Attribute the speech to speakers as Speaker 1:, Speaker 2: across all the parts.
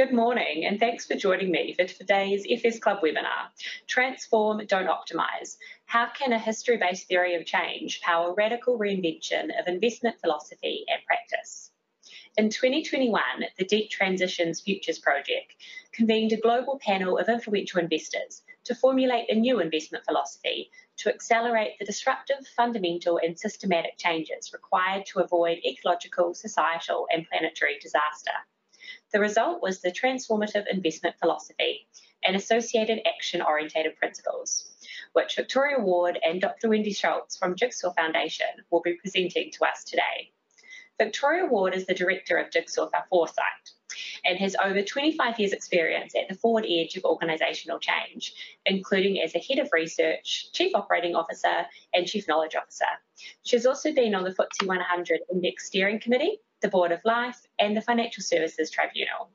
Speaker 1: Good morning, and thanks for joining me for today's FS Club webinar, Transform, Don't Optimise. How can a history-based theory of change power radical reinvention of investment philosophy and practice? In 2021, the Deep Transitions Futures Project convened a global panel of influential investors to formulate a new investment philosophy to accelerate the disruptive, fundamental, and systematic changes required to avoid ecological, societal, and planetary disaster. The result was the transformative investment philosophy and associated action orientated principles, which Victoria Ward and Dr. Wendy Schultz from Jigsaw Foundation will be presenting to us today. Victoria Ward is the director of Jigsaw Foresight and has over 25 years' experience at the forward edge of organisational change, including as a head of research, chief operating officer, and chief knowledge officer. She's also been on the FTSE 100 Index Steering Committee the Board of Life, and the Financial Services Tribunal.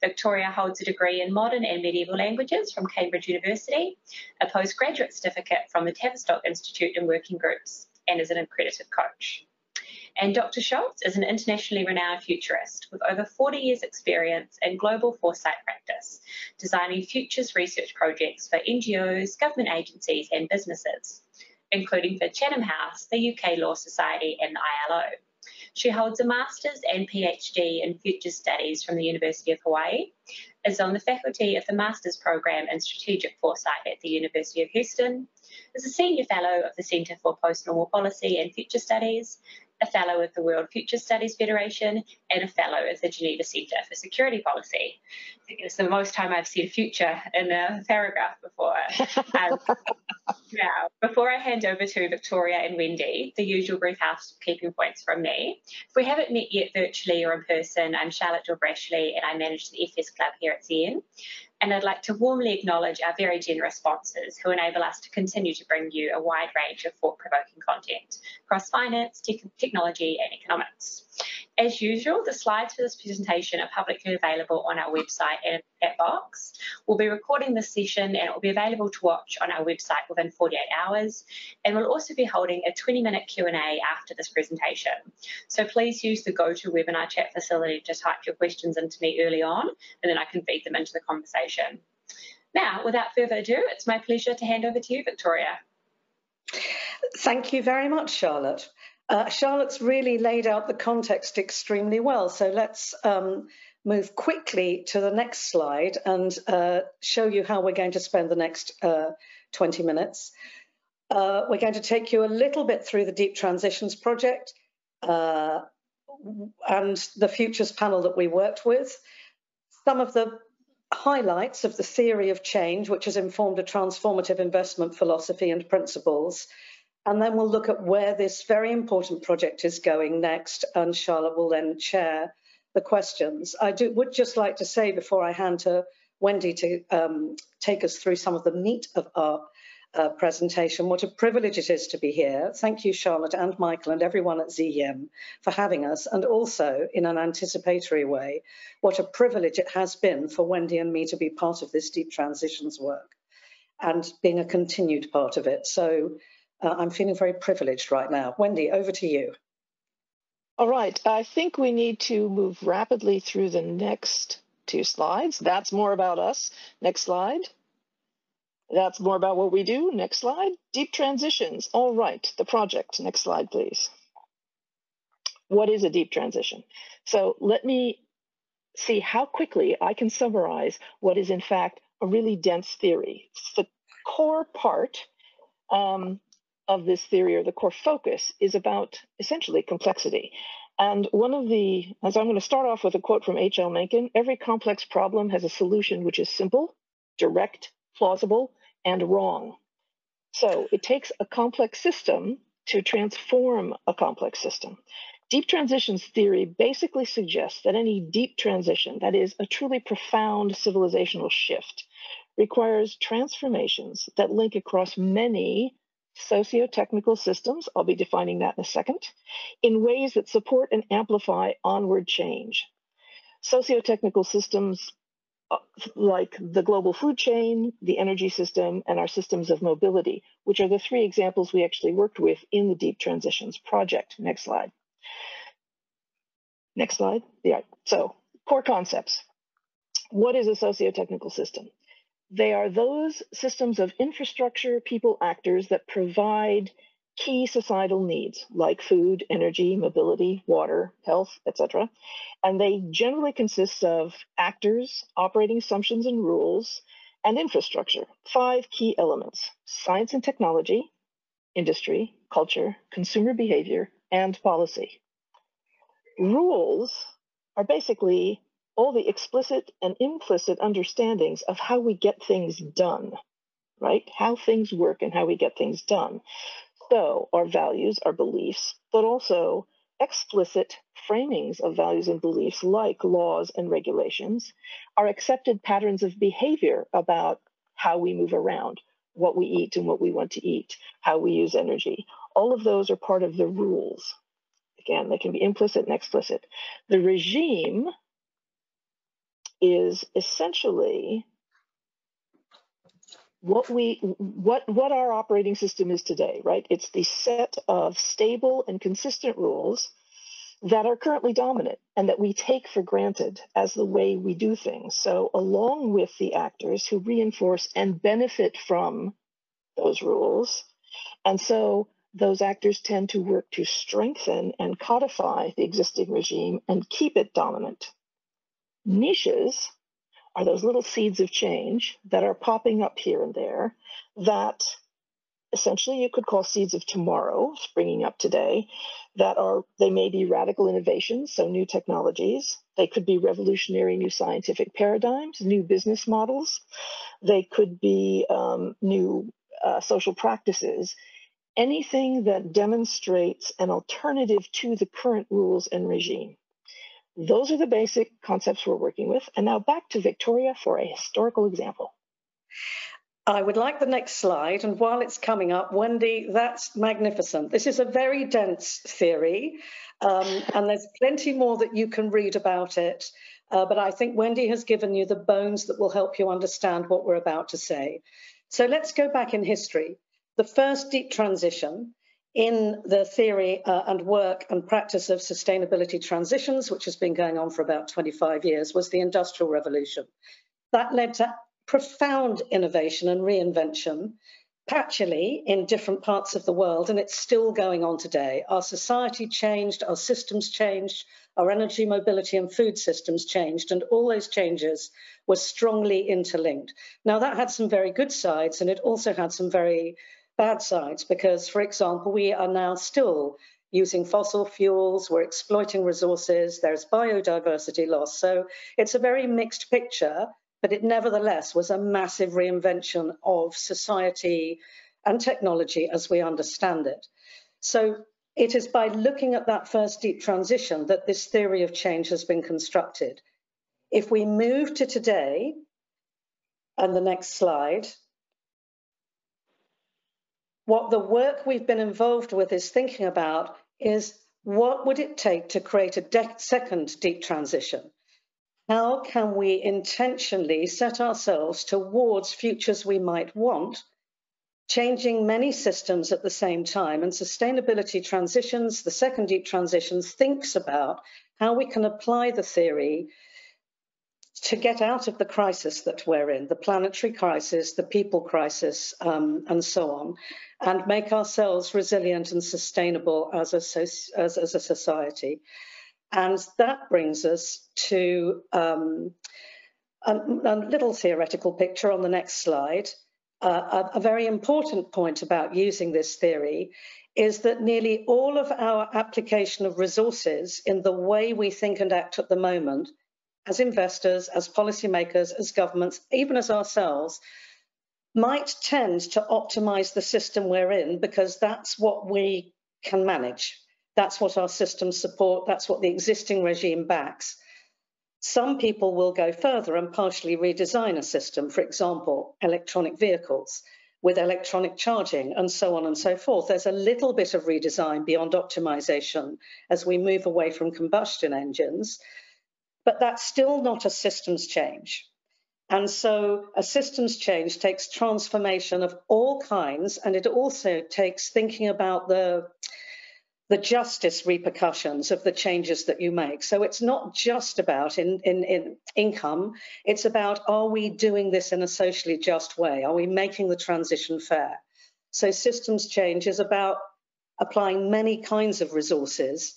Speaker 1: Victoria holds a degree in modern and medieval languages from Cambridge University, a postgraduate certificate from the Tavistock Institute in Working Groups, and is an accredited coach. And Dr. Schultz is an internationally renowned futurist with over 40 years' experience in global foresight practice, designing futures research projects for NGOs, government agencies, and businesses, including for Chatham House, the UK Law Society, and the ILO. She holds a master's and PhD in future studies from the University of Hawaii, is on the faculty of the master's program in strategic foresight at the University of Houston, is a senior fellow of the Centre for Post-Normal Policy and Future Studies, a fellow of the World Future Studies Federation, and a fellow of the Geneva Centre for Security Policy. I think it's the most time I've seen future in a paragraph before. Um, now, before I hand over to Victoria and Wendy, the usual brief housekeeping points from me. If we haven't met yet virtually or in person, I'm Charlotte Gilbrashley and I manage the FS Club here at Z/Yen and I'd like to warmly acknowledge our very generous sponsors who enable us to continue to bring you a wide range of thought-provoking content across finance, te technology and economics. As usual, the slides for this presentation are publicly available on our website and chat box. We'll be recording this session and it will be available to watch on our website within 48 hours. And we'll also be holding a 20-minute Q&A after this presentation. So please use the GoToWebinar chat facility to type your questions into me early on, and then I can feed them into the conversation. Now, without further ado, it's my pleasure to hand over to you, Victoria.
Speaker 2: Thank you very much, Charlotte. Uh, Charlotte's really laid out the context extremely well, so let's um, move quickly to the next slide and uh, show you how we're going to spend the next uh, 20 minutes. Uh, we're going to take you a little bit through the Deep Transitions project uh, and the Futures panel that we worked with, some of the highlights of the theory of change, which has informed a transformative investment philosophy and principles, and then we'll look at where this very important project is going next, and Charlotte will then chair the questions. I do, would just like to say before I hand to Wendy to um, take us through some of the meat of our uh, presentation, what a privilege it is to be here. Thank you, Charlotte and Michael and everyone at Z/Yen for having us, and also in an anticipatory way, what a privilege it has been for Wendy and me to be part of this deep transitions work and being a continued part of it. So uh, I'm feeling very privileged right now. Wendy, over to you.
Speaker 3: All right, I think we need to move rapidly through the next two slides. That's more about us. Next slide. That's more about what we do. Next slide. Deep transitions. All right, the project. Next slide, please. What is a deep transition? So let me see how quickly I can summarize what is in fact a really dense theory. It's the core part um, of this theory or the core focus is about essentially complexity. And one of the, as I'm going to start off with a quote from H.L. Mencken every complex problem has a solution which is simple, direct, plausible, and wrong. So it takes a complex system to transform a complex system. Deep transitions theory basically suggests that any deep transition, that is, a truly profound civilizational shift, requires transformations that link across many socio-technical systems, I'll be defining that in a second, in ways that support and amplify onward change. Socio-technical systems uh, like the global food chain, the energy system, and our systems of mobility, which are the three examples we actually worked with in the Deep Transitions project. Next slide. Next slide. Yeah, so core concepts. what is a socio-technical system? They are those systems of infrastructure, people, actors that provide key societal needs like food, energy, mobility, water, health, etc. And they generally consist of actors, operating assumptions and rules, and infrastructure. Five key elements science and technology, industry, culture, consumer behavior, and policy. Rules are basically all the explicit and implicit understandings of how we get things done, right? How things work and how we get things done. So, our values, our beliefs, but also explicit framings of values and beliefs like laws and regulations our accepted patterns of behavior about how we move around, what we eat and what we want to eat, how we use energy. All of those are part of the rules. Again, they can be implicit and explicit. The regime is essentially what we what what our operating system is today right? It's the set of stable and consistent rules that are currently dominant and that we take for granted as the way we do things. So along with the actors who reinforce and benefit from those rules and so those actors tend to work to strengthen and codify the existing regime and keep it dominant niches are those little seeds of change that are popping up here and there that essentially you could call seeds of tomorrow springing up today that are they may be radical innovations so new technologies. They could be revolutionary new scientific paradigms new business models. They could be um, new uh, social practices. Anything that demonstrates an alternative to the current rules and regime those are the basic concepts we're working with. And now back to Victoria for a historical example.
Speaker 2: I would like the next slide. And while it's coming up, Wendy, that's magnificent. This is a very dense theory, um, and there's plenty more that you can read about it. Uh, but I think Wendy has given you the bones that will help you understand what we're about to say. So let's go back in history. The first deep transition in the theory uh, and work and practice of sustainability transitions, which has been going on for about 25 years, was the Industrial Revolution. That led to profound innovation and reinvention, patchily in different parts of the world, and it's still going on today. Our society changed, our systems changed, our energy, mobility, and food systems changed, and all those changes were strongly interlinked. Now, that had some very good sides, and it also had some very bad sides because, for example, we are now still using fossil fuels, we're exploiting resources, there's biodiversity loss. So it's a very mixed picture, but it nevertheless was a massive reinvention of society and technology as we understand it. So it is by looking at that first deep transition that this theory of change has been constructed. If we move to today, and the next slide, what the work we've been involved with is thinking about is what would it take to create a second deep transition? How can we intentionally set ourselves towards futures we might want, changing many systems at the same time? And sustainability transitions, the second deep transitions, thinks about how we can apply the theory to get out of the crisis that we're in, the planetary crisis, the people crisis, um, and so on, and make ourselves resilient and sustainable as a, as, as a society. And that brings us to um, a, a, little theoretical picture on the next slide. Uh, a, a very important point about using this theory is that nearly all of our application of resources in the way we think and act at the moment as investors, as policymakers, as governments, even as ourselves, might tend to optimize the system we're in because that's what we can manage. That's what our systems support. That's what the existing regime backs. Some people will go further and partially redesign a system, for example, electronic vehicles with electronic charging and so on and so forth. There's a little bit of redesign beyond optimization as we move away from combustion engines. But that's still not a systems change. And so a systems change takes transformation of all kinds, and it also takes thinking about the, the justice repercussions of the changes that you make. So it's not just about in, in, in, income, it's about are we doing this in a socially just way? Are we making the transition fair? So systems change is about applying many kinds of resources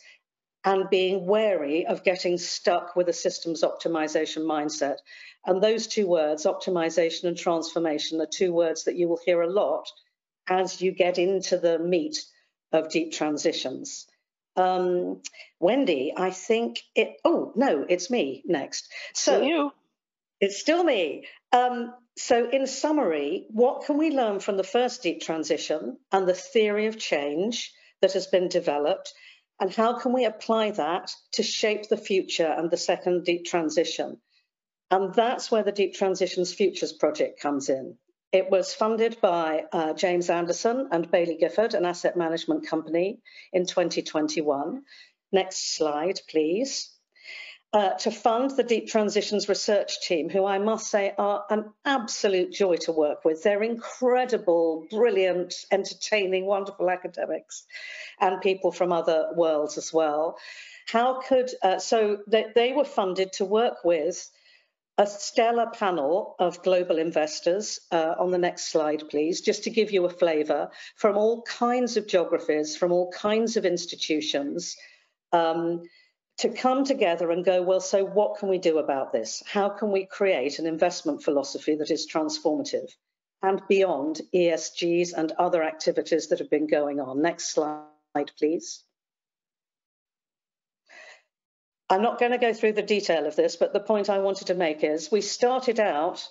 Speaker 2: and being wary of getting stuck with a systems optimization mindset. And those two words, optimization and transformation, are two words that you will hear a lot as you get into the meat of deep transitions. Um, Wendy, I think it. Oh no, it's me next.
Speaker 3: So you.
Speaker 2: It's still me. Um, so, in summary, what can we learn from the first deep transition and the theory of change that has been developed? And how can we apply that to shape the future and the second deep transition? And that's where the Deep Transitions Futures Project comes in. It was funded by uh, James Anderson and Baillie Gifford, an asset management company, in 2021. Next slide, please. Uh, to fund the Deep Transitions Research Team, who I must say are an absolute joy to work with. They're incredible, brilliant, entertaining, wonderful academics and people from other worlds as well. How could, uh, so they, they were funded to work with a stellar panel of global investors uh, on the next slide, please, just to give you a flavour from all kinds of geographies, from all kinds of institutions, um, to come together and go, well, so what can we do about this? How can we create an investment philosophy that is transformative and beyond ESGs and other activities that have been going on? Next slide, please. I'm not going to go through the detail of this, but the point I wanted to make is we started out,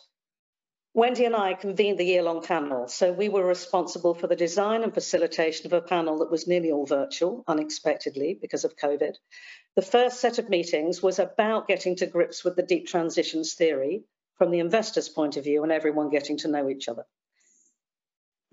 Speaker 2: Wendy and I convened the year long panel. So we were responsible for the design and facilitation of a panel that was nearly all virtual, unexpectedly, because of COVID. The first set of meetings was about getting to grips with the deep transitions theory from the investor's point of view and everyone getting to know each other.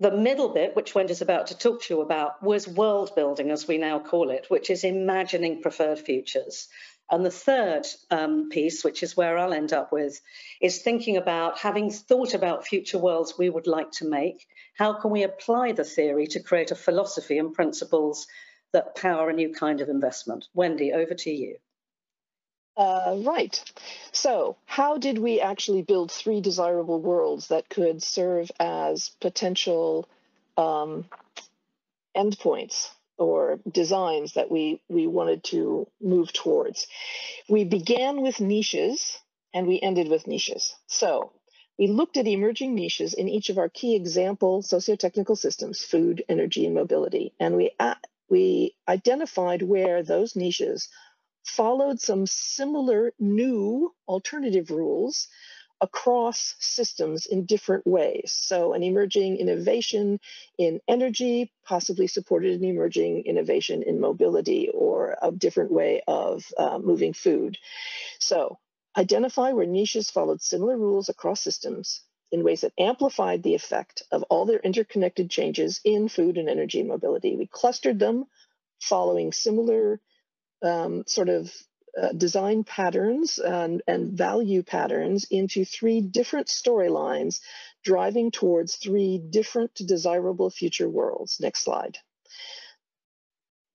Speaker 2: The middle bit, which Wendy's about to talk to you about, was world building, as we now call it, which is imagining preferred futures. And the third um, piece, which is where I'll end up with, is thinking about having thought about future worlds we would like to make, how can we apply the theory to create a philosophy and principles that power a new kind of investment? Wendy, over to you.
Speaker 3: Uh, right. So, how did we actually build three desirable worlds that could serve as potential um, endpoints or designs that we, we wanted to move towards. We began with niches and we ended with niches. So we looked at emerging niches in each of our key example socio-technical systems, food, energy, and mobility. And we, uh, we identified where those niches followed some similar new alternative rules across systems in different ways. So, an emerging innovation in energy possibly supported an emerging innovation in mobility or a different way of uh, moving food. So, identify where niches followed similar rules across systems in ways that amplified the effect of all their interconnected changes in food and energy and mobility. We clustered them following similar um, sort of uh, design patterns and, and value patterns into three different storylines driving towards three different desirable future worlds. Next slide.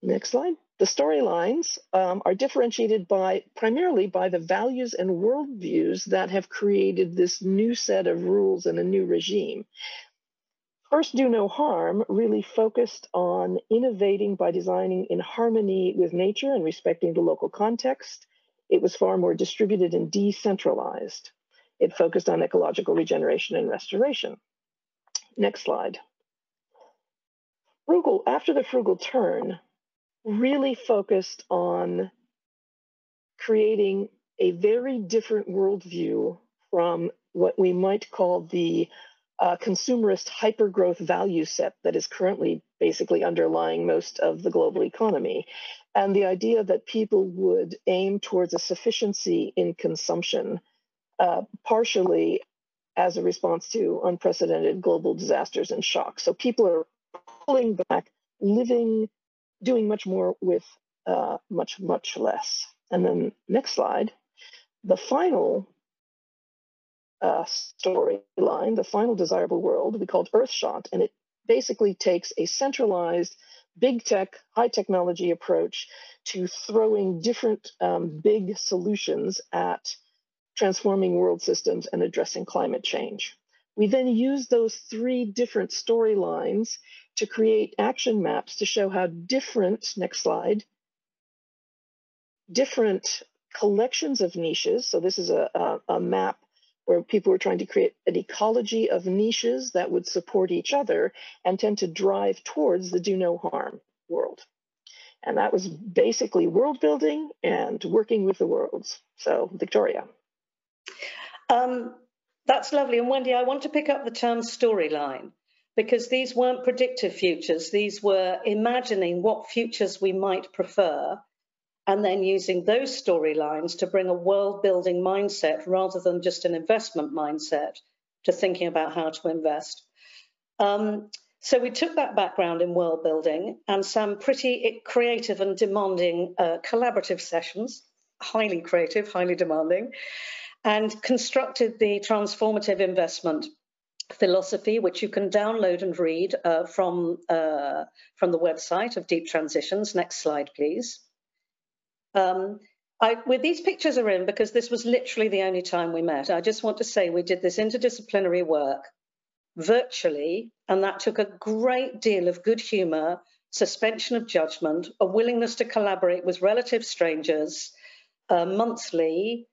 Speaker 3: Next slide. The storylines um, are differentiated by primarily by the values and worldviews that have created this new set of rules and a new regime. First Do No Harm really focused on innovating by designing in harmony with nature and respecting the local context. It was far more distributed and decentralized. It focused on ecological regeneration and restoration. Next slide. Frugal, after the frugal turn, really focused on creating a very different worldview from what we might call the uh, consumerist hyper-growth value set that is currently basically underlying most of the global economy. And the idea that people would aim towards a sufficiency in consumption, uh, partially as a response to unprecedented global disasters and shocks. So people are pulling back, living, doing much more with uh, much, much less. And then next slide. The final uh, storyline, the final desirable world, we called Earthshot, and it basically takes a centralized big tech, high technology approach to throwing different um, big solutions at transforming world systems and addressing climate change. We then use those three different storylines to create action maps to show how different, next slide, different collections of niches. So this is a, a, a map where people were trying to create an ecology of niches that would support each other and tend to drive towards the do no harm world. And that was basically world building and working with the worlds. So, Victoria.
Speaker 2: Um, that's lovely. And Wendy, I want to pick up the term storyline because these weren't predictive futures. These were imagining what futures we might prefer and then using those storylines to bring a world building mindset rather than just an investment mindset to thinking about how to invest. Um, so we took that background in world building and some pretty creative and demanding uh, collaborative sessions, highly creative, highly demanding, and constructed the transformative investment philosophy, which you can download and read uh, from, uh, from the website of Deep Transitions. Next slide, please. Um, I, well, these pictures are in because this was literally the only time we met. I just want to say we did this interdisciplinary work virtually, and that took a great deal of good humour, suspension of judgment, a willingness to collaborate with relative strangers uh, monthly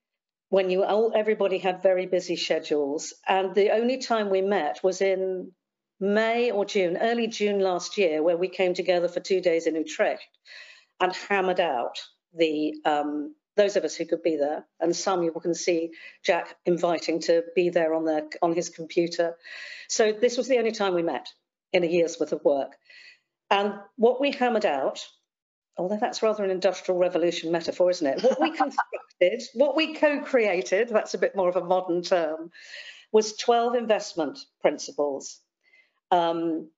Speaker 2: when you all, everybody had very busy schedules. And the only time we met was in May or June, early June last year, where we came together for two days in Utrecht and hammered out the um, those of us who could be there, and some you can see Jack inviting to be there on their on his computer. So this was the only time we met in a year's worth of work. And what we hammered out, although that's rather an industrial revolution metaphor, isn't it? What we constructed, what we co-created, that's a bit more of a modern term, was 12 investment principles. Um,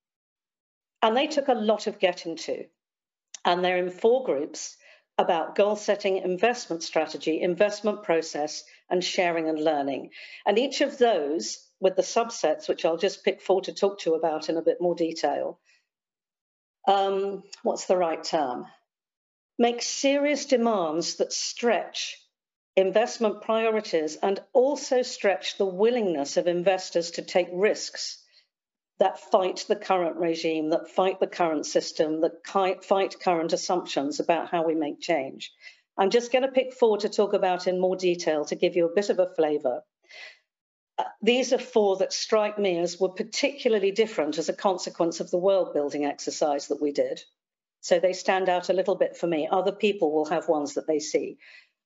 Speaker 2: and they took a lot of getting to. And they're in four groups about goal setting, investment strategy, investment process, and sharing and learning. And each of those, with the subsets, which I'll just pick four to talk to about in a bit more detail, um, what's the right term? Make serious demands that stretch investment priorities and also stretch the willingness of investors to take risks that fight the current regime, that fight the current system, that fight current assumptions about how we make change. I'm just going to pick four to talk about in more detail to give you a bit of a flavour. Uh, these are four that strike me as were particularly different as a consequence of the world building exercise that we did. So they stand out a little bit for me. Other people will have ones that they see.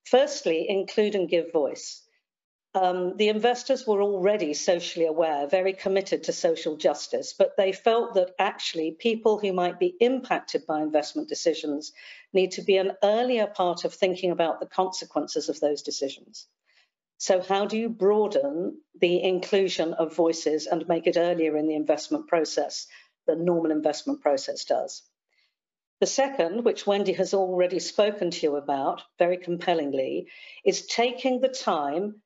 Speaker 2: Firstly, include and give voice. Um, the investors were already socially aware, very committed to social justice, but they felt that actually people who might be impacted by investment decisions need to be an earlier part of thinking about the consequences of those decisions. So, how do you broaden the inclusion of voices and make it earlier in the investment process than normal investment process does? The second, which Wendy has already spoken to you about very compellingly, is taking the time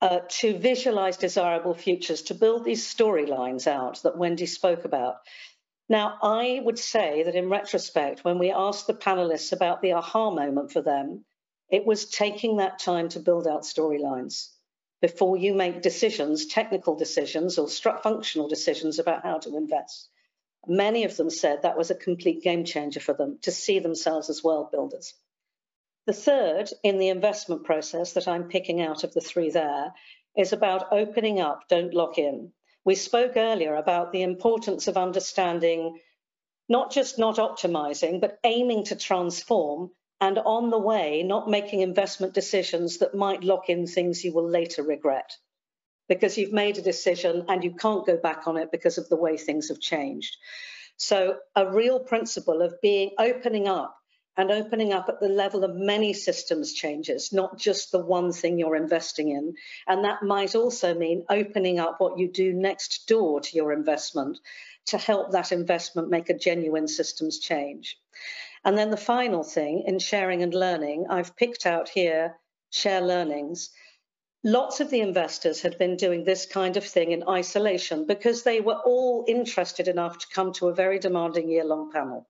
Speaker 2: uh, to visualize desirable futures, to build these storylines out that Wendy spoke about. Now, I would say that in retrospect, when we asked the panelists about the aha moment for them, it was taking that time to build out storylines before you make decisions, technical decisions or functional decisions about how to invest. Many of them said that was a complete game changer for them to see themselves as world builders. The third in the investment process that I'm picking out of the three there is about opening up, don't lock in. We spoke earlier about the importance of understanding not just not optimizing, but aiming to transform and on the way, not making investment decisions that might lock in things you will later regret because you've made a decision and you can't go back on it because of the way things have changed. So, a real principle of being opening up and opening up at the level of many systems changes, not just the one thing you're investing in. And that might also mean opening up what you do next door to your investment to help that investment make a genuine systems change. And then the final thing in sharing and learning, I've picked out here share learnings. Lots of the investors had been doing this kind of thing in isolation because they were all interested enough to come to a very demanding year long panel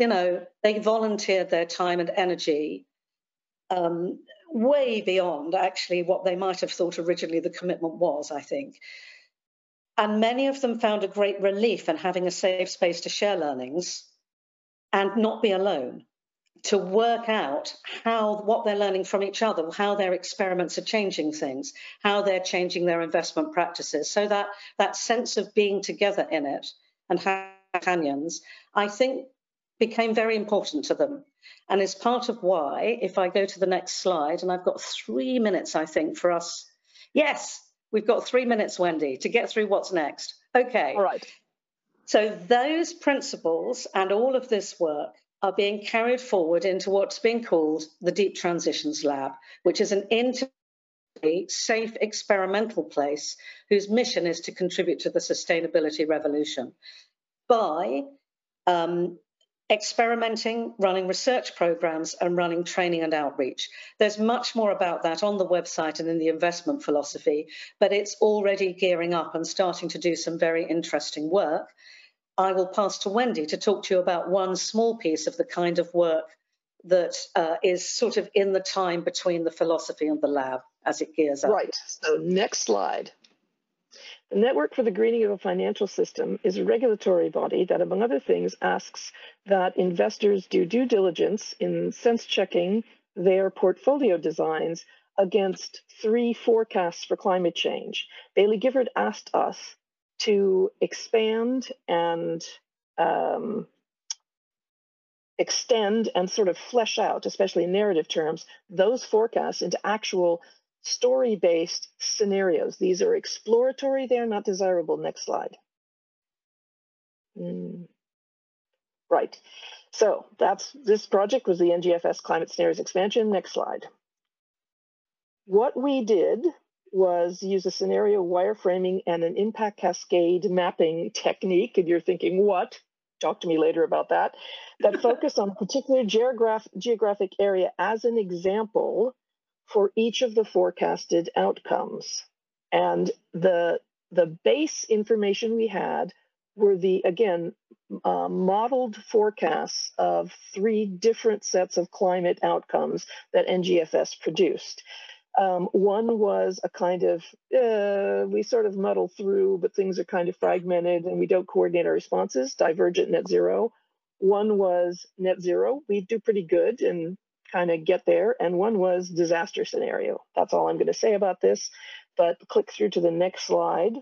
Speaker 2: you know, they volunteered their time and energy um, way beyond actually what they might have thought originally the commitment was, I think. And many of them found a great relief in having a safe space to share learnings and not be alone to work out how what they're learning from each other, how their experiments are changing things, how they're changing their investment practices. So that that sense of being together in it and companions, I think became very important to them. And is part of why, if I go to the next slide, and I've got three minutes, I think, for us. Yes, we've got three minutes, Wendy, to get through what's next. Okay.
Speaker 3: All right.
Speaker 2: So those principles and all of this work are being carried forward into what's being called the Deep Transitions Lab, which is an integrally safe experimental place whose mission is to contribute to the sustainability revolution by um, experimenting, running research programs, and running training and outreach. There's much more about that on the website and in the investment philosophy, but it's already gearing up and starting to do some very interesting work. I will pass to Wendy to talk to you about one small piece of the kind of work that uh, is sort of in the time between the philosophy and the lab as it gears up.
Speaker 3: Right. So next slide. The Network for the Greening of a Financial System is a regulatory body that, among other things, asks that investors do due diligence in sense checking their portfolio designs against three forecasts for climate change. Baillie Gifford asked us to expand and um, extend and sort of flesh out, especially in narrative terms, those forecasts into actual story based scenarios. These are exploratory, they are not desirable. Next slide. Mm. Right. So that's this project was the NGFS climate scenarios expansion. Next slide. What we did was use a scenario wireframing and an impact cascade mapping technique. And you're thinking, what? Talk to me later about that. That focus on a particular geograph- geographic area as an example for each of the forecasted outcomes. And the, the base information we had were the, again, uh, modeled forecasts of three different sets of climate outcomes that NGFS produced. Um, one was a kind of, uh, we sort of muddle through, but things are kind of fragmented and we don't coordinate our responses, divergent net zero. One was net zero, we do pretty good and kind of get there. And one was disaster scenario. That's all I'm going to say about this. But click through to the next slide.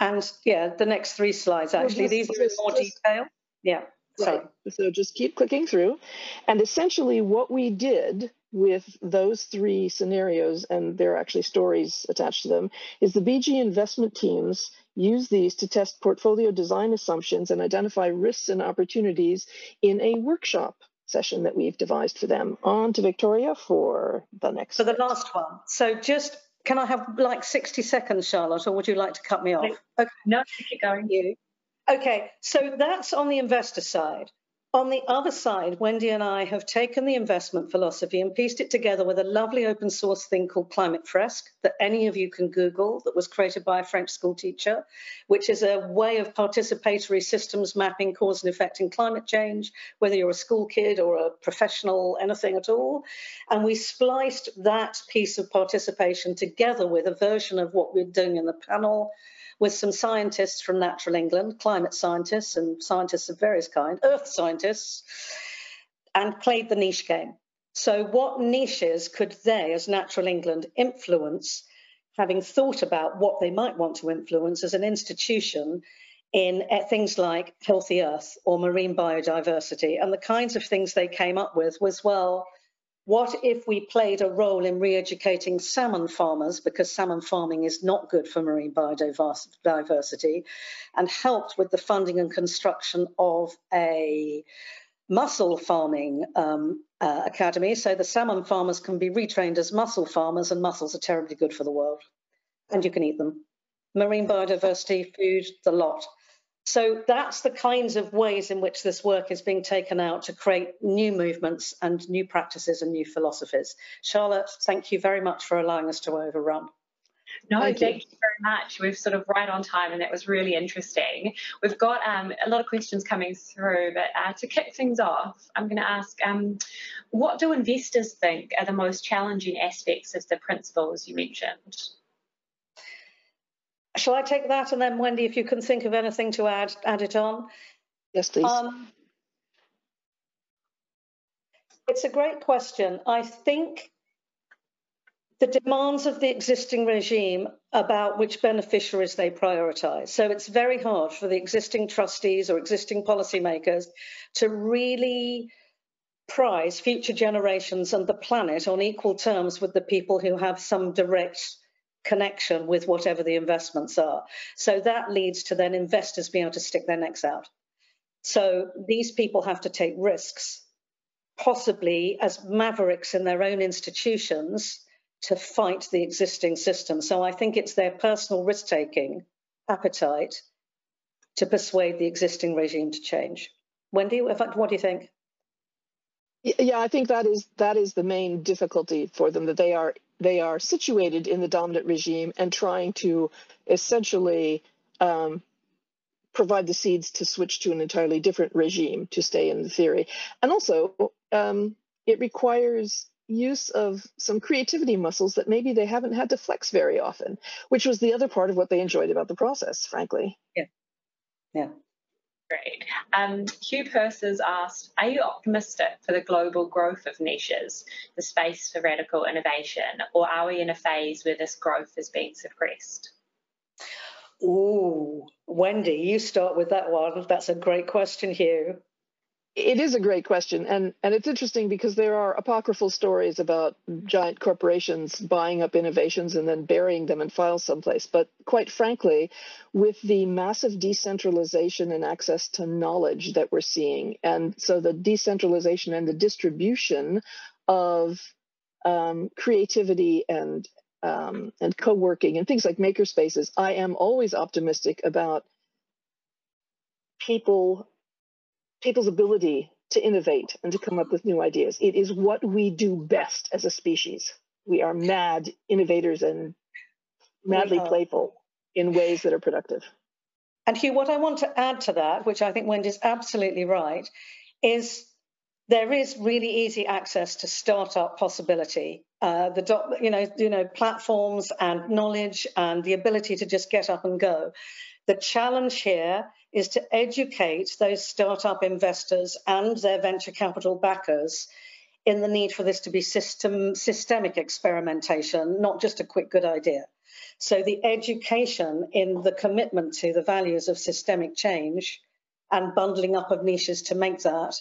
Speaker 2: And yeah, the next three slides actually, well, just, these are in more just, detail. Yeah. Right.
Speaker 3: So just keep clicking through. And essentially, what we did with those three scenarios, and there are actually stories attached to them, is the BG investment teams use these to test portfolio design assumptions and identify risks and opportunities in a workshop session that we've devised for them. On to Victoria for the next.
Speaker 2: For the last one. So just can I have like 60 seconds, Charlotte, or would you like to cut me off?
Speaker 1: Okay. No, keep going.
Speaker 2: You. Okay, so that's on the investor side. On the other side, Wendy and I have taken the investment philosophy and pieced it together with a lovely open source thing called Climate Fresque that any of you can Google that was created by a French school teacher, which is a way of participatory systems mapping cause and effect in climate change, whether you're a school kid or a professional, anything at all. And we spliced that piece of participation together with a version of what we're doing in the panel with some scientists from Natural England, climate scientists and scientists of various kinds, earth scientists, and played the niche game. So, what niches could they, as Natural England, influence, having thought about what they might want to influence as an institution in eh, things like healthy earth or marine biodiversity? And the kinds of things they came up with was, well, what if we played a role in re-educating salmon farmers because salmon farming is not good for marine biodiversity and helped with the funding and construction of a mussel farming um, uh, academy so the salmon farmers can be retrained as mussel farmers and mussels are terribly good for the world and you can eat them. Marine biodiversity food the lot so that's the kinds of ways in which this work is being taken out to create new movements and new practices and new philosophies. Charlotte, thank you very much for allowing us to overrun.
Speaker 1: No, thank, thank you. you. very much. We've sort of right on time, and that was really interesting. We've got um, a lot of questions coming through, but uh, to kick things off, I'm going to ask um, what do investors think are the most challenging aspects of the principles you mentioned?
Speaker 2: Shall I take that, and then Wendy, if you can think of anything to add, add it on.
Speaker 3: Yes, please. Um,
Speaker 2: it's a great question. I think the demands of the existing regime about which beneficiaries they prioritise. So it's very hard for the existing trustees or existing policymakers to really prize future generations and the planet on equal terms with the people who have some direct connection with whatever the investments are. So that leads to then investors being able to stick their necks out. So these people have to take risks possibly as mavericks in their own institutions to fight the existing system. So I think it's their personal risk taking appetite to persuade the existing regime to change. Wendy, what do you think?
Speaker 3: Yeah, I think that is that is the main difficulty for them that they are they are situated in the dominant regime and trying to essentially um, provide the seeds to switch to an entirely different regime to stay in the theory. And also, um, it requires use of some creativity muscles that maybe they haven't had to flex very often, which was the other part of what they enjoyed about the process, frankly.
Speaker 2: Yeah. Yeah.
Speaker 1: Great. Um, Hugh Purse has asked Are you optimistic for the global growth of niches, the space for radical innovation, or are we in a phase where this growth is being suppressed?
Speaker 2: Ooh, Wendy, you start with that one. That's a great question, Hugh.
Speaker 3: It is a great question, and and it's interesting because there are apocryphal stories about giant corporations buying up innovations and then burying them in files someplace. But quite frankly, with the massive decentralization and access to knowledge that we're seeing, and so the decentralization and the distribution of um, creativity and um, and co-working and things like makerspaces, I am always optimistic about people people's ability to innovate and to come up with new ideas. It is what we do best as a species. We are mad innovators and madly playful in ways that are productive.
Speaker 2: And Hugh, what I want to add to that, which I think Wendy's absolutely right, is there is really easy access to startup possibility. Uh, the doc, you know, you know, platforms and knowledge and the ability to just get up and go. The challenge here is to educate those startup investors and their venture capital backers in the need for this to be system systemic experimentation, not just a quick good idea. So the education in the commitment to the values of systemic change and bundling up of niches to make that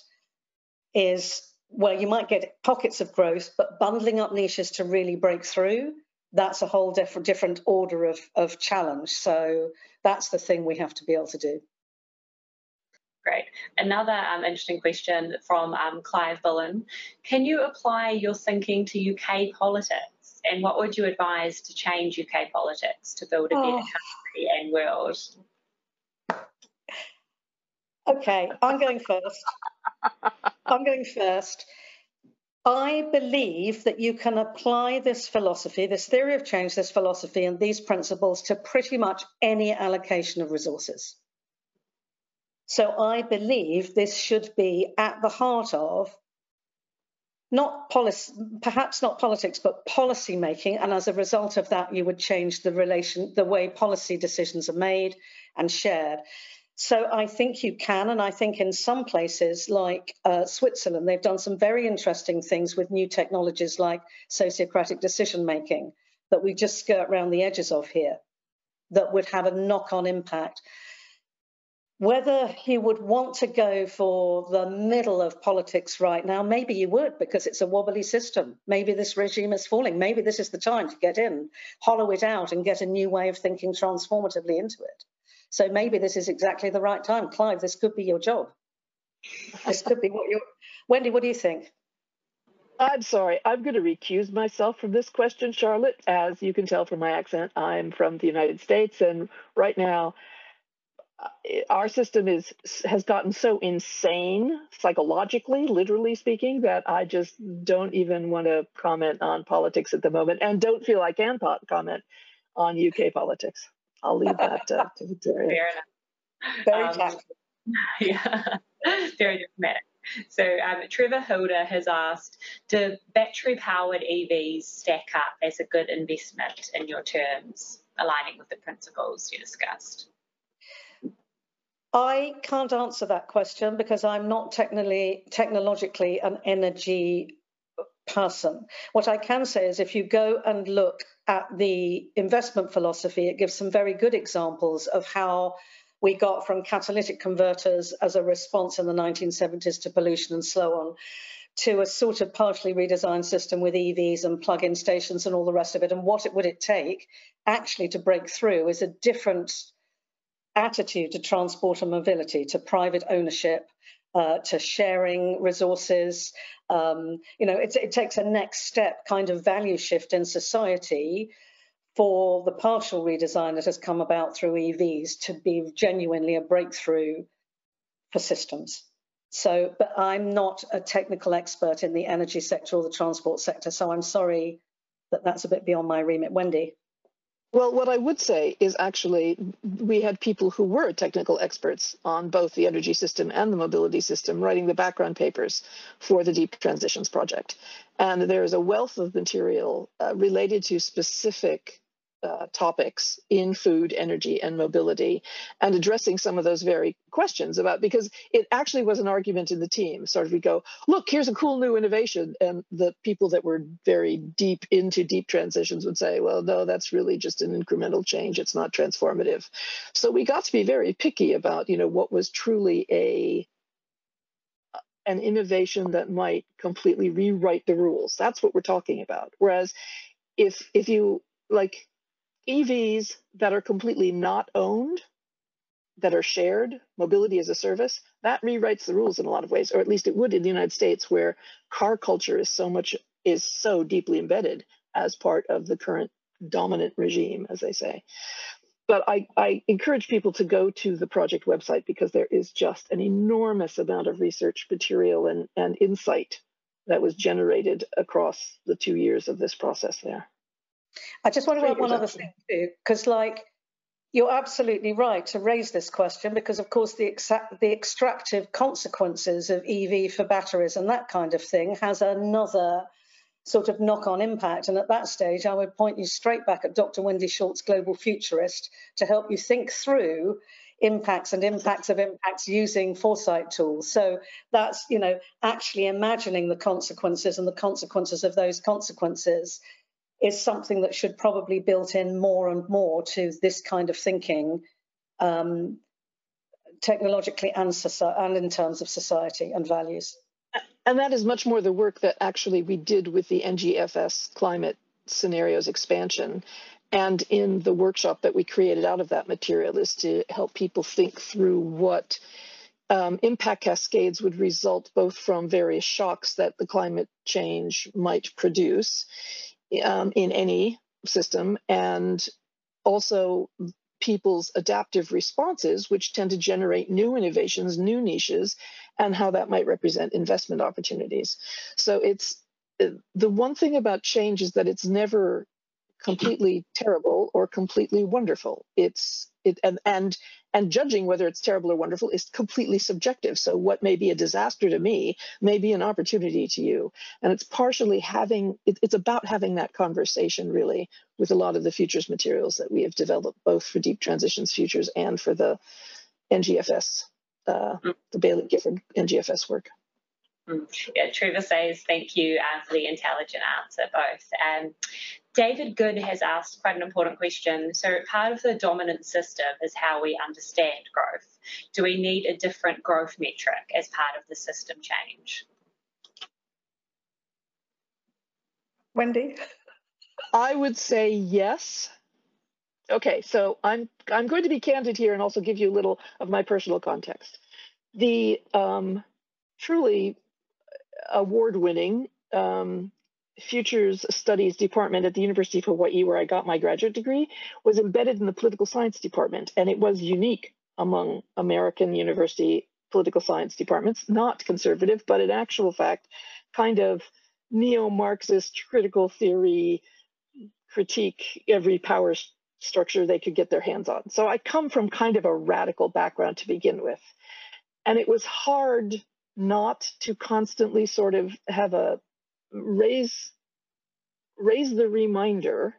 Speaker 2: is where you might get pockets of growth, but bundling up niches to really break through, that's a whole different different order of, of challenge. So that's the thing we have to be able to do.
Speaker 1: Great. Another um, interesting question from um, Clive Bullen. Can you apply your thinking to UK politics? And what would you advise to change UK politics to build a better oh. country and world?
Speaker 2: Okay, I'm going first. I'm going first. I believe that you can apply this philosophy, this theory of change, this philosophy, and these principles to pretty much any allocation of resources. So I believe this should be at the heart of not policy, perhaps not politics, but policy making. And as a result of that, you would change the relation, the way policy decisions are made and shared. So I think you can, and I think in some places like uh, Switzerland, they've done some very interesting things with new technologies like sociocratic decision making that we just skirt around the edges of here, that would have a knock-on impact. Whether he would want to go for the middle of politics right now, maybe he would because it's a wobbly system. Maybe this regime is falling. Maybe this is the time to get in, hollow it out, and get a new way of thinking transformatively into it. So maybe this is exactly the right time. Clive, this could be your job. This could be what you're. Wendy, what do you think?
Speaker 3: I'm sorry. I'm going to recuse myself from this question, Charlotte. As you can tell from my accent, I'm from the United States, and right now, our system is has gotten so insane psychologically, literally speaking, that I just don't even want to comment on politics at the moment, and don't feel I can comment on UK politics. I'll leave that uh, to Victoria.
Speaker 1: Fair enough.
Speaker 2: Very um, tactful.
Speaker 1: Yeah, very diplomatic. So um, Trevor Hilder has asked, do battery-powered EVs stack up as a good investment in your terms, aligning with the principles you discussed?
Speaker 2: I can't answer that question because I'm not technically, technologically an energy person. What I can say is if you go and look at the investment philosophy, it gives some very good examples of how we got from catalytic converters as a response in the 1970s to pollution and so on to a sort of partially redesigned system with EVs and plug-in stations and all the rest of it. And what it would it take actually to break through is a different attitude to transport and mobility, to private ownership, uh, to sharing resources. Um, you know, it, it takes a next step kind of value shift in society for the partial redesign that has come about through EVs to be genuinely a breakthrough for systems. So, but I'm not a technical expert in the energy sector or the transport sector, so I'm sorry that that's a bit beyond my remit. Wendy.
Speaker 3: Well, what I would say is actually we had people who were technical experts on both the energy system and the mobility system writing the background papers for the Deep Transitions Project. And there is a wealth of material uh, related to specific uh, topics in food, energy, and mobility, and addressing some of those very questions about because it actually was an argument in the team. Sort of we go, look, here's a cool new innovation, and the people that were very deep into deep transitions would say, well, no, that's really just an incremental change. It's not transformative. So we got to be very picky about, you know, what was truly a an innovation that might completely rewrite the rules. That's what we're talking about. Whereas if if you like EVs that are completely not owned, that are shared, mobility as a service, that rewrites the rules in a lot of ways, or at least it would in the United States, where car culture is so much is so deeply embedded as part of the current dominant regime, as they say. But I, I encourage people to go to the project website because there is just an enormous amount of research material and, and insight that was generated across the two years of this process there.
Speaker 2: I just want to add one other thing too, because like you're absolutely right to raise this question because, of course, the, exact, the extractive consequences of EV for batteries and that kind of thing has another sort of knock-on impact. And at that stage, I would point you straight back at Dr. Wendy Schultz, Global Futurist, to help you think through impacts and impacts of impacts using foresight tools. So that's, you know, actually imagining the consequences and the consequences of those consequences is something that should probably built in more and more to this kind of thinking um, technologically and, and in terms of society and values.
Speaker 3: And that is much more the work that actually we did with the NGFS climate scenarios expansion. And in the workshop that we created out of that material is to help people think through what um, impact cascades would result both from various shocks that the climate change might produce um, in any system, and also people's adaptive responses, which tend to generate new innovations, new niches, and how that might represent investment opportunities. So it's uh, the one thing about change is that it's never completely terrible or completely wonderful. It's it and and and judging whether it's terrible or wonderful is completely subjective. So what may be a disaster to me may be an opportunity to you. And it's partially having it, it's about having that conversation really with a lot of the futures materials that we have developed both for deep transitions futures and for the NGFS, uh, mm. the Baillie Gifford NGFS work.
Speaker 1: Mm. Yeah, Trevor says thank you uh, for the intelligent answer, both. Um, David Good has asked quite an important question. So, part of the dominant system is how we understand growth. Do we need a different growth metric as part of the system change?
Speaker 2: Wendy?
Speaker 3: I would say yes. Okay, so I'm I'm going to be candid here and also give you a little of my personal context. The um, truly award-winning um, Futures Studies Department at the University of Hawaii, where I got my graduate degree, was embedded in the political science department, and it was unique among American university political science departments, not conservative, but in actual fact, kind of neo Marxist critical theory critique every power structure they could get their hands on. So I come from kind of a radical background to begin with. And it was hard not to constantly sort of have a raise raise the reminder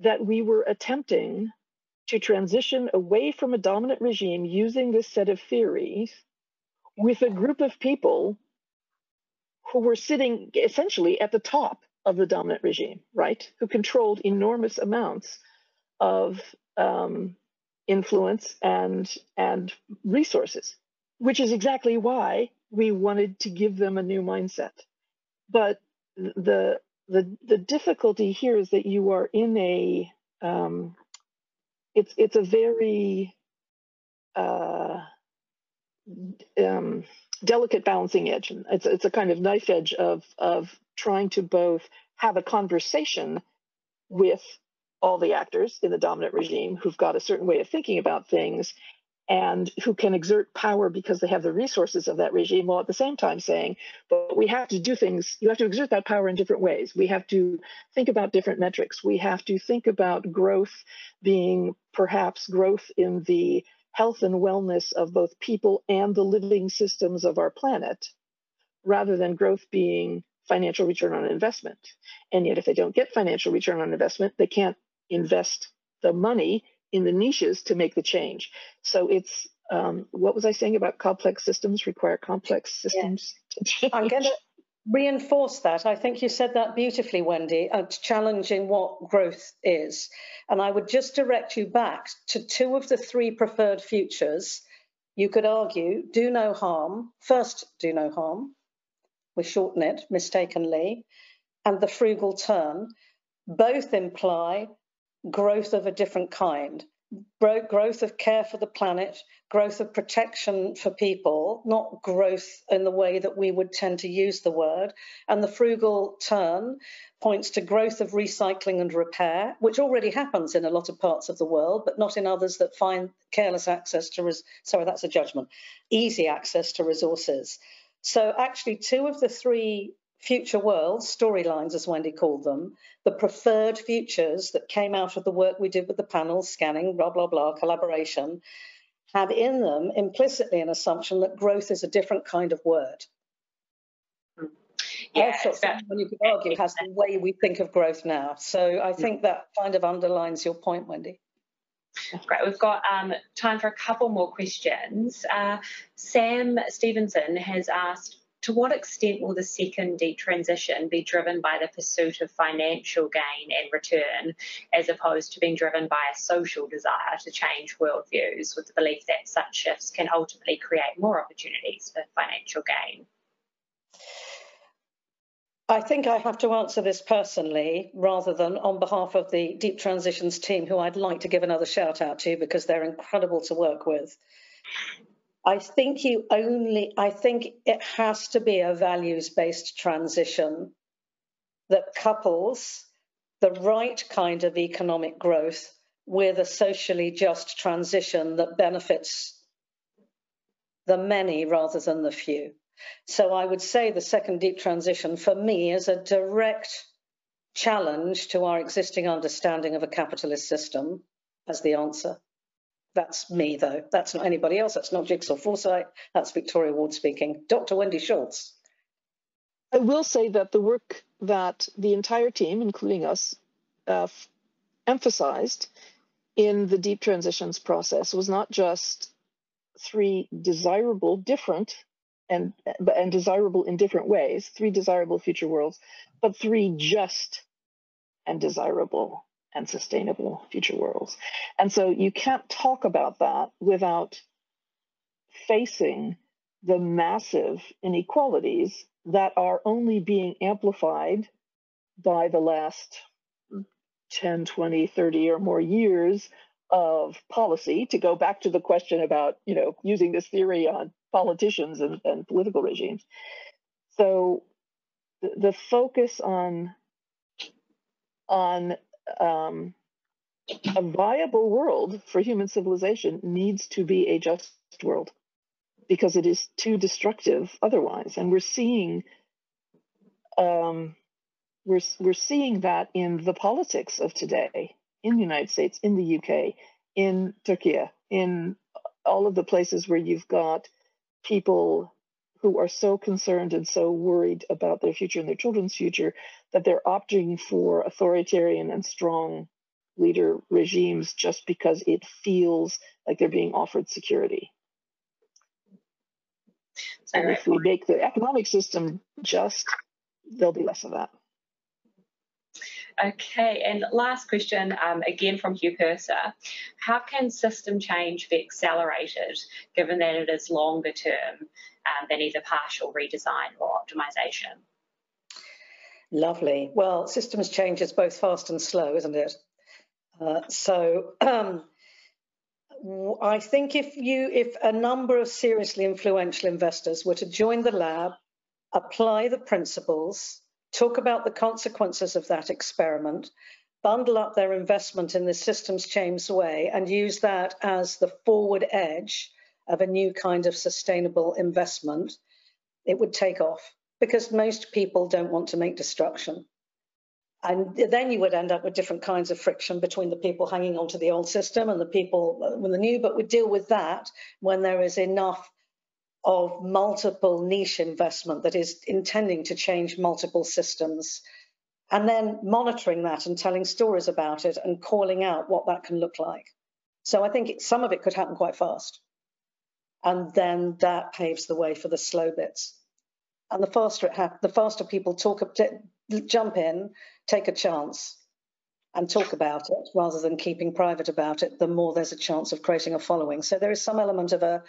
Speaker 3: that we were attempting to transition away from a dominant regime using this set of theories with a group of people who were sitting essentially at the top of the dominant regime, right? Who controlled enormous amounts of um, influence and and resources, which is exactly why we wanted to give them a new mindset. But the the the difficulty here is that you are in a um, it's it's a very uh, um, delicate balancing edge. and It's it's a kind of knife edge of of trying to both have a conversation with all the actors in the dominant regime who've got a certain way of thinking about things and who can exert power because they have the resources of that regime while at the same time saying but we have to do things you have to exert that power in different ways. We have to think about different metrics. We have to think about growth being perhaps growth in the health and wellness of both people and the living systems of our planet rather than growth being financial return on investment. And yet if they don't get financial return on investment they can't invest the money in the niches to make the change. So it's um, what was I saying about complex systems require complex systems?
Speaker 2: Yeah. I'm going to reinforce that. I think you said that beautifully, Wendy, uh, challenging what growth is. And I would just direct you back to two of the three preferred futures. You could argue do no harm, first, do no harm. We shorten it mistakenly, and the frugal turn. Both imply growth of a different kind growth of care for the planet, growth of protection for people, not growth in the way that we would tend to use the word. And the frugal turn points to growth of recycling and repair, which already happens in a lot of parts of the world, but not in others that find careless access to, res- sorry, that's a judgment, easy access to resources. So actually, two of the three future worlds, storylines as Wendy called them, the preferred futures that came out of the work we did with the panels, scanning, blah, blah, blah, collaboration, have in them implicitly an assumption that growth is a different kind of word.
Speaker 1: Yeah,
Speaker 2: when you could argue has the way we think of growth now. So I think that kind of underlines your point, Wendy.
Speaker 1: Great. We've got um, time for a couple more questions. Uh, Sam Stevenson has asked to what extent will the second deep transition be driven by the pursuit of financial gain and return, as opposed to being driven by a social desire to change worldviews with the belief that such shifts can ultimately create more opportunities for financial gain?
Speaker 2: I think I have to answer this personally rather than on behalf of the Deep Transitions team, who I'd like to give another shout out to because they're incredible to work with. I think you only, I think it has to be a values based transition that couples the right kind of economic growth with a socially just transition that benefits the many rather than the few. So I would say the second deep transition for me is a direct challenge to our existing understanding of a capitalist system as the answer. That's me, though. That's not anybody else. That's not Jigsaw Foresight. That's Victoria Ward speaking. Dr. Wendy Schultz.
Speaker 3: I will say that the work that the entire team, including us, uh, emphasized in the deep transitions process was not just three desirable, different, and and desirable in different ways, three desirable future worlds, but three just and desirable and sustainable future worlds. And so you can't talk about that without facing the massive inequalities that are only being amplified by the last 10, 20, 30 or more years of policy to go back to the question about, you know, using this theory on politicians and, and political regimes. So the, the focus on on um, a viable world for human civilization needs to be a just world because it is too destructive otherwise. And we're seeing um, we're we're seeing that in the politics of today. in the United States, in the UK, in Turkey, in all of the places where you've got people who are so concerned and so worried about their future and their children's future that they're opting for authoritarian and strong leader regimes just because it feels like they're being offered security. And if we make the economic system just, there'll be less of that.
Speaker 1: Okay, and last question, um, again from Hugh Purser. How can system change be accelerated given that it is longer term um, than either partial redesign or optimization?
Speaker 2: Lovely. Well, systems change is both fast and slow, isn't it? Uh, so um, I think if you, if a number of seriously influential investors were to join the lab, apply the principles, talk about the consequences of that experiment, bundle up their investment in the systems change way, and use that as the forward edge of a new kind of sustainable investment, it would take off because most people don't want to make destruction. And then you would end up with different kinds of friction between the people hanging on to the old system and the people uh, with the new. But we deal with that when there is enough of multiple niche investment that is intending to change multiple systems and then monitoring that and telling stories about it and calling out what that can look like. So I think some of it could happen quite fast. And then that paves the way for the slow bits. And the faster it the faster people talk, jump in, take a chance, and talk about it rather than keeping private about it, the more there's a chance of creating a following. So there is some element of a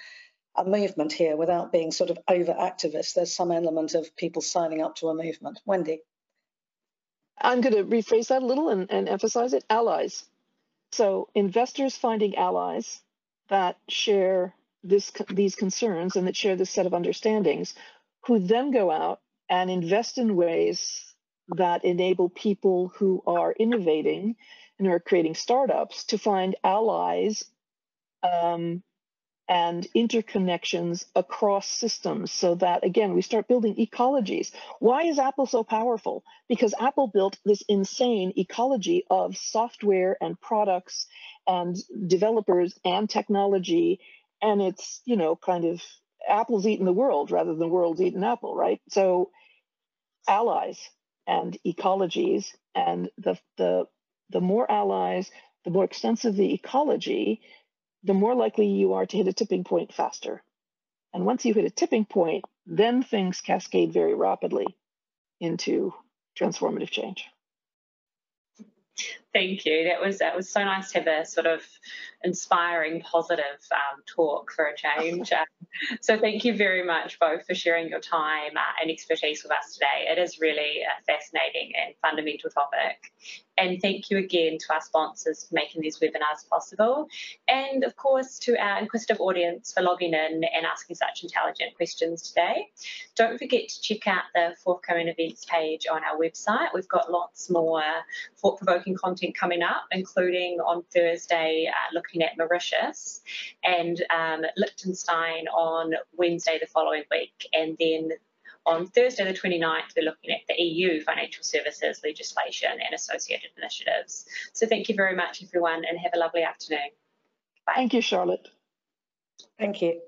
Speaker 2: a movement here without being sort of over activist. There's some element of people signing up to a movement. Wendy.
Speaker 3: I'm going to rephrase that a little and, and emphasize it allies. So, investors finding allies that share this, these concerns and that share this set of understandings, who then go out and invest in ways that enable people who are innovating and are creating startups to find allies um, and interconnections across systems so that again we start building ecologies. Why is apple so powerful? Because apple built this insane ecology of software and products and developers and technology and it's you know kind of apple's eating the world rather than the world's eating apple right? So allies and ecologies and the the the more allies the more extensive the ecology the more likely you are to hit a tipping point faster. And once you hit a tipping point, then things cascade very rapidly into transformative change.
Speaker 1: Thank you. That was that was so nice to have a sort of inspiring, positive um, talk for a change. Um, so thank you very much both for sharing your time uh, and expertise with us today. It is really a fascinating and fundamental topic. And thank you again to our sponsors for making these webinars possible. And of course, to our inquisitive audience for logging in and asking such intelligent questions today. Don't forget to check out the forthcoming events page on our website. We've got lots more thought provoking content coming up, including on Thursday, uh, looking at Mauritius and um, Liechtenstein on Wednesday the following week. And then on Thursday, the 29th, we're looking at the EU financial services legislation and associated initiatives. So thank you very much, everyone, and have a lovely afternoon.
Speaker 3: Bye. Thank you, Charlotte.
Speaker 2: Thank you.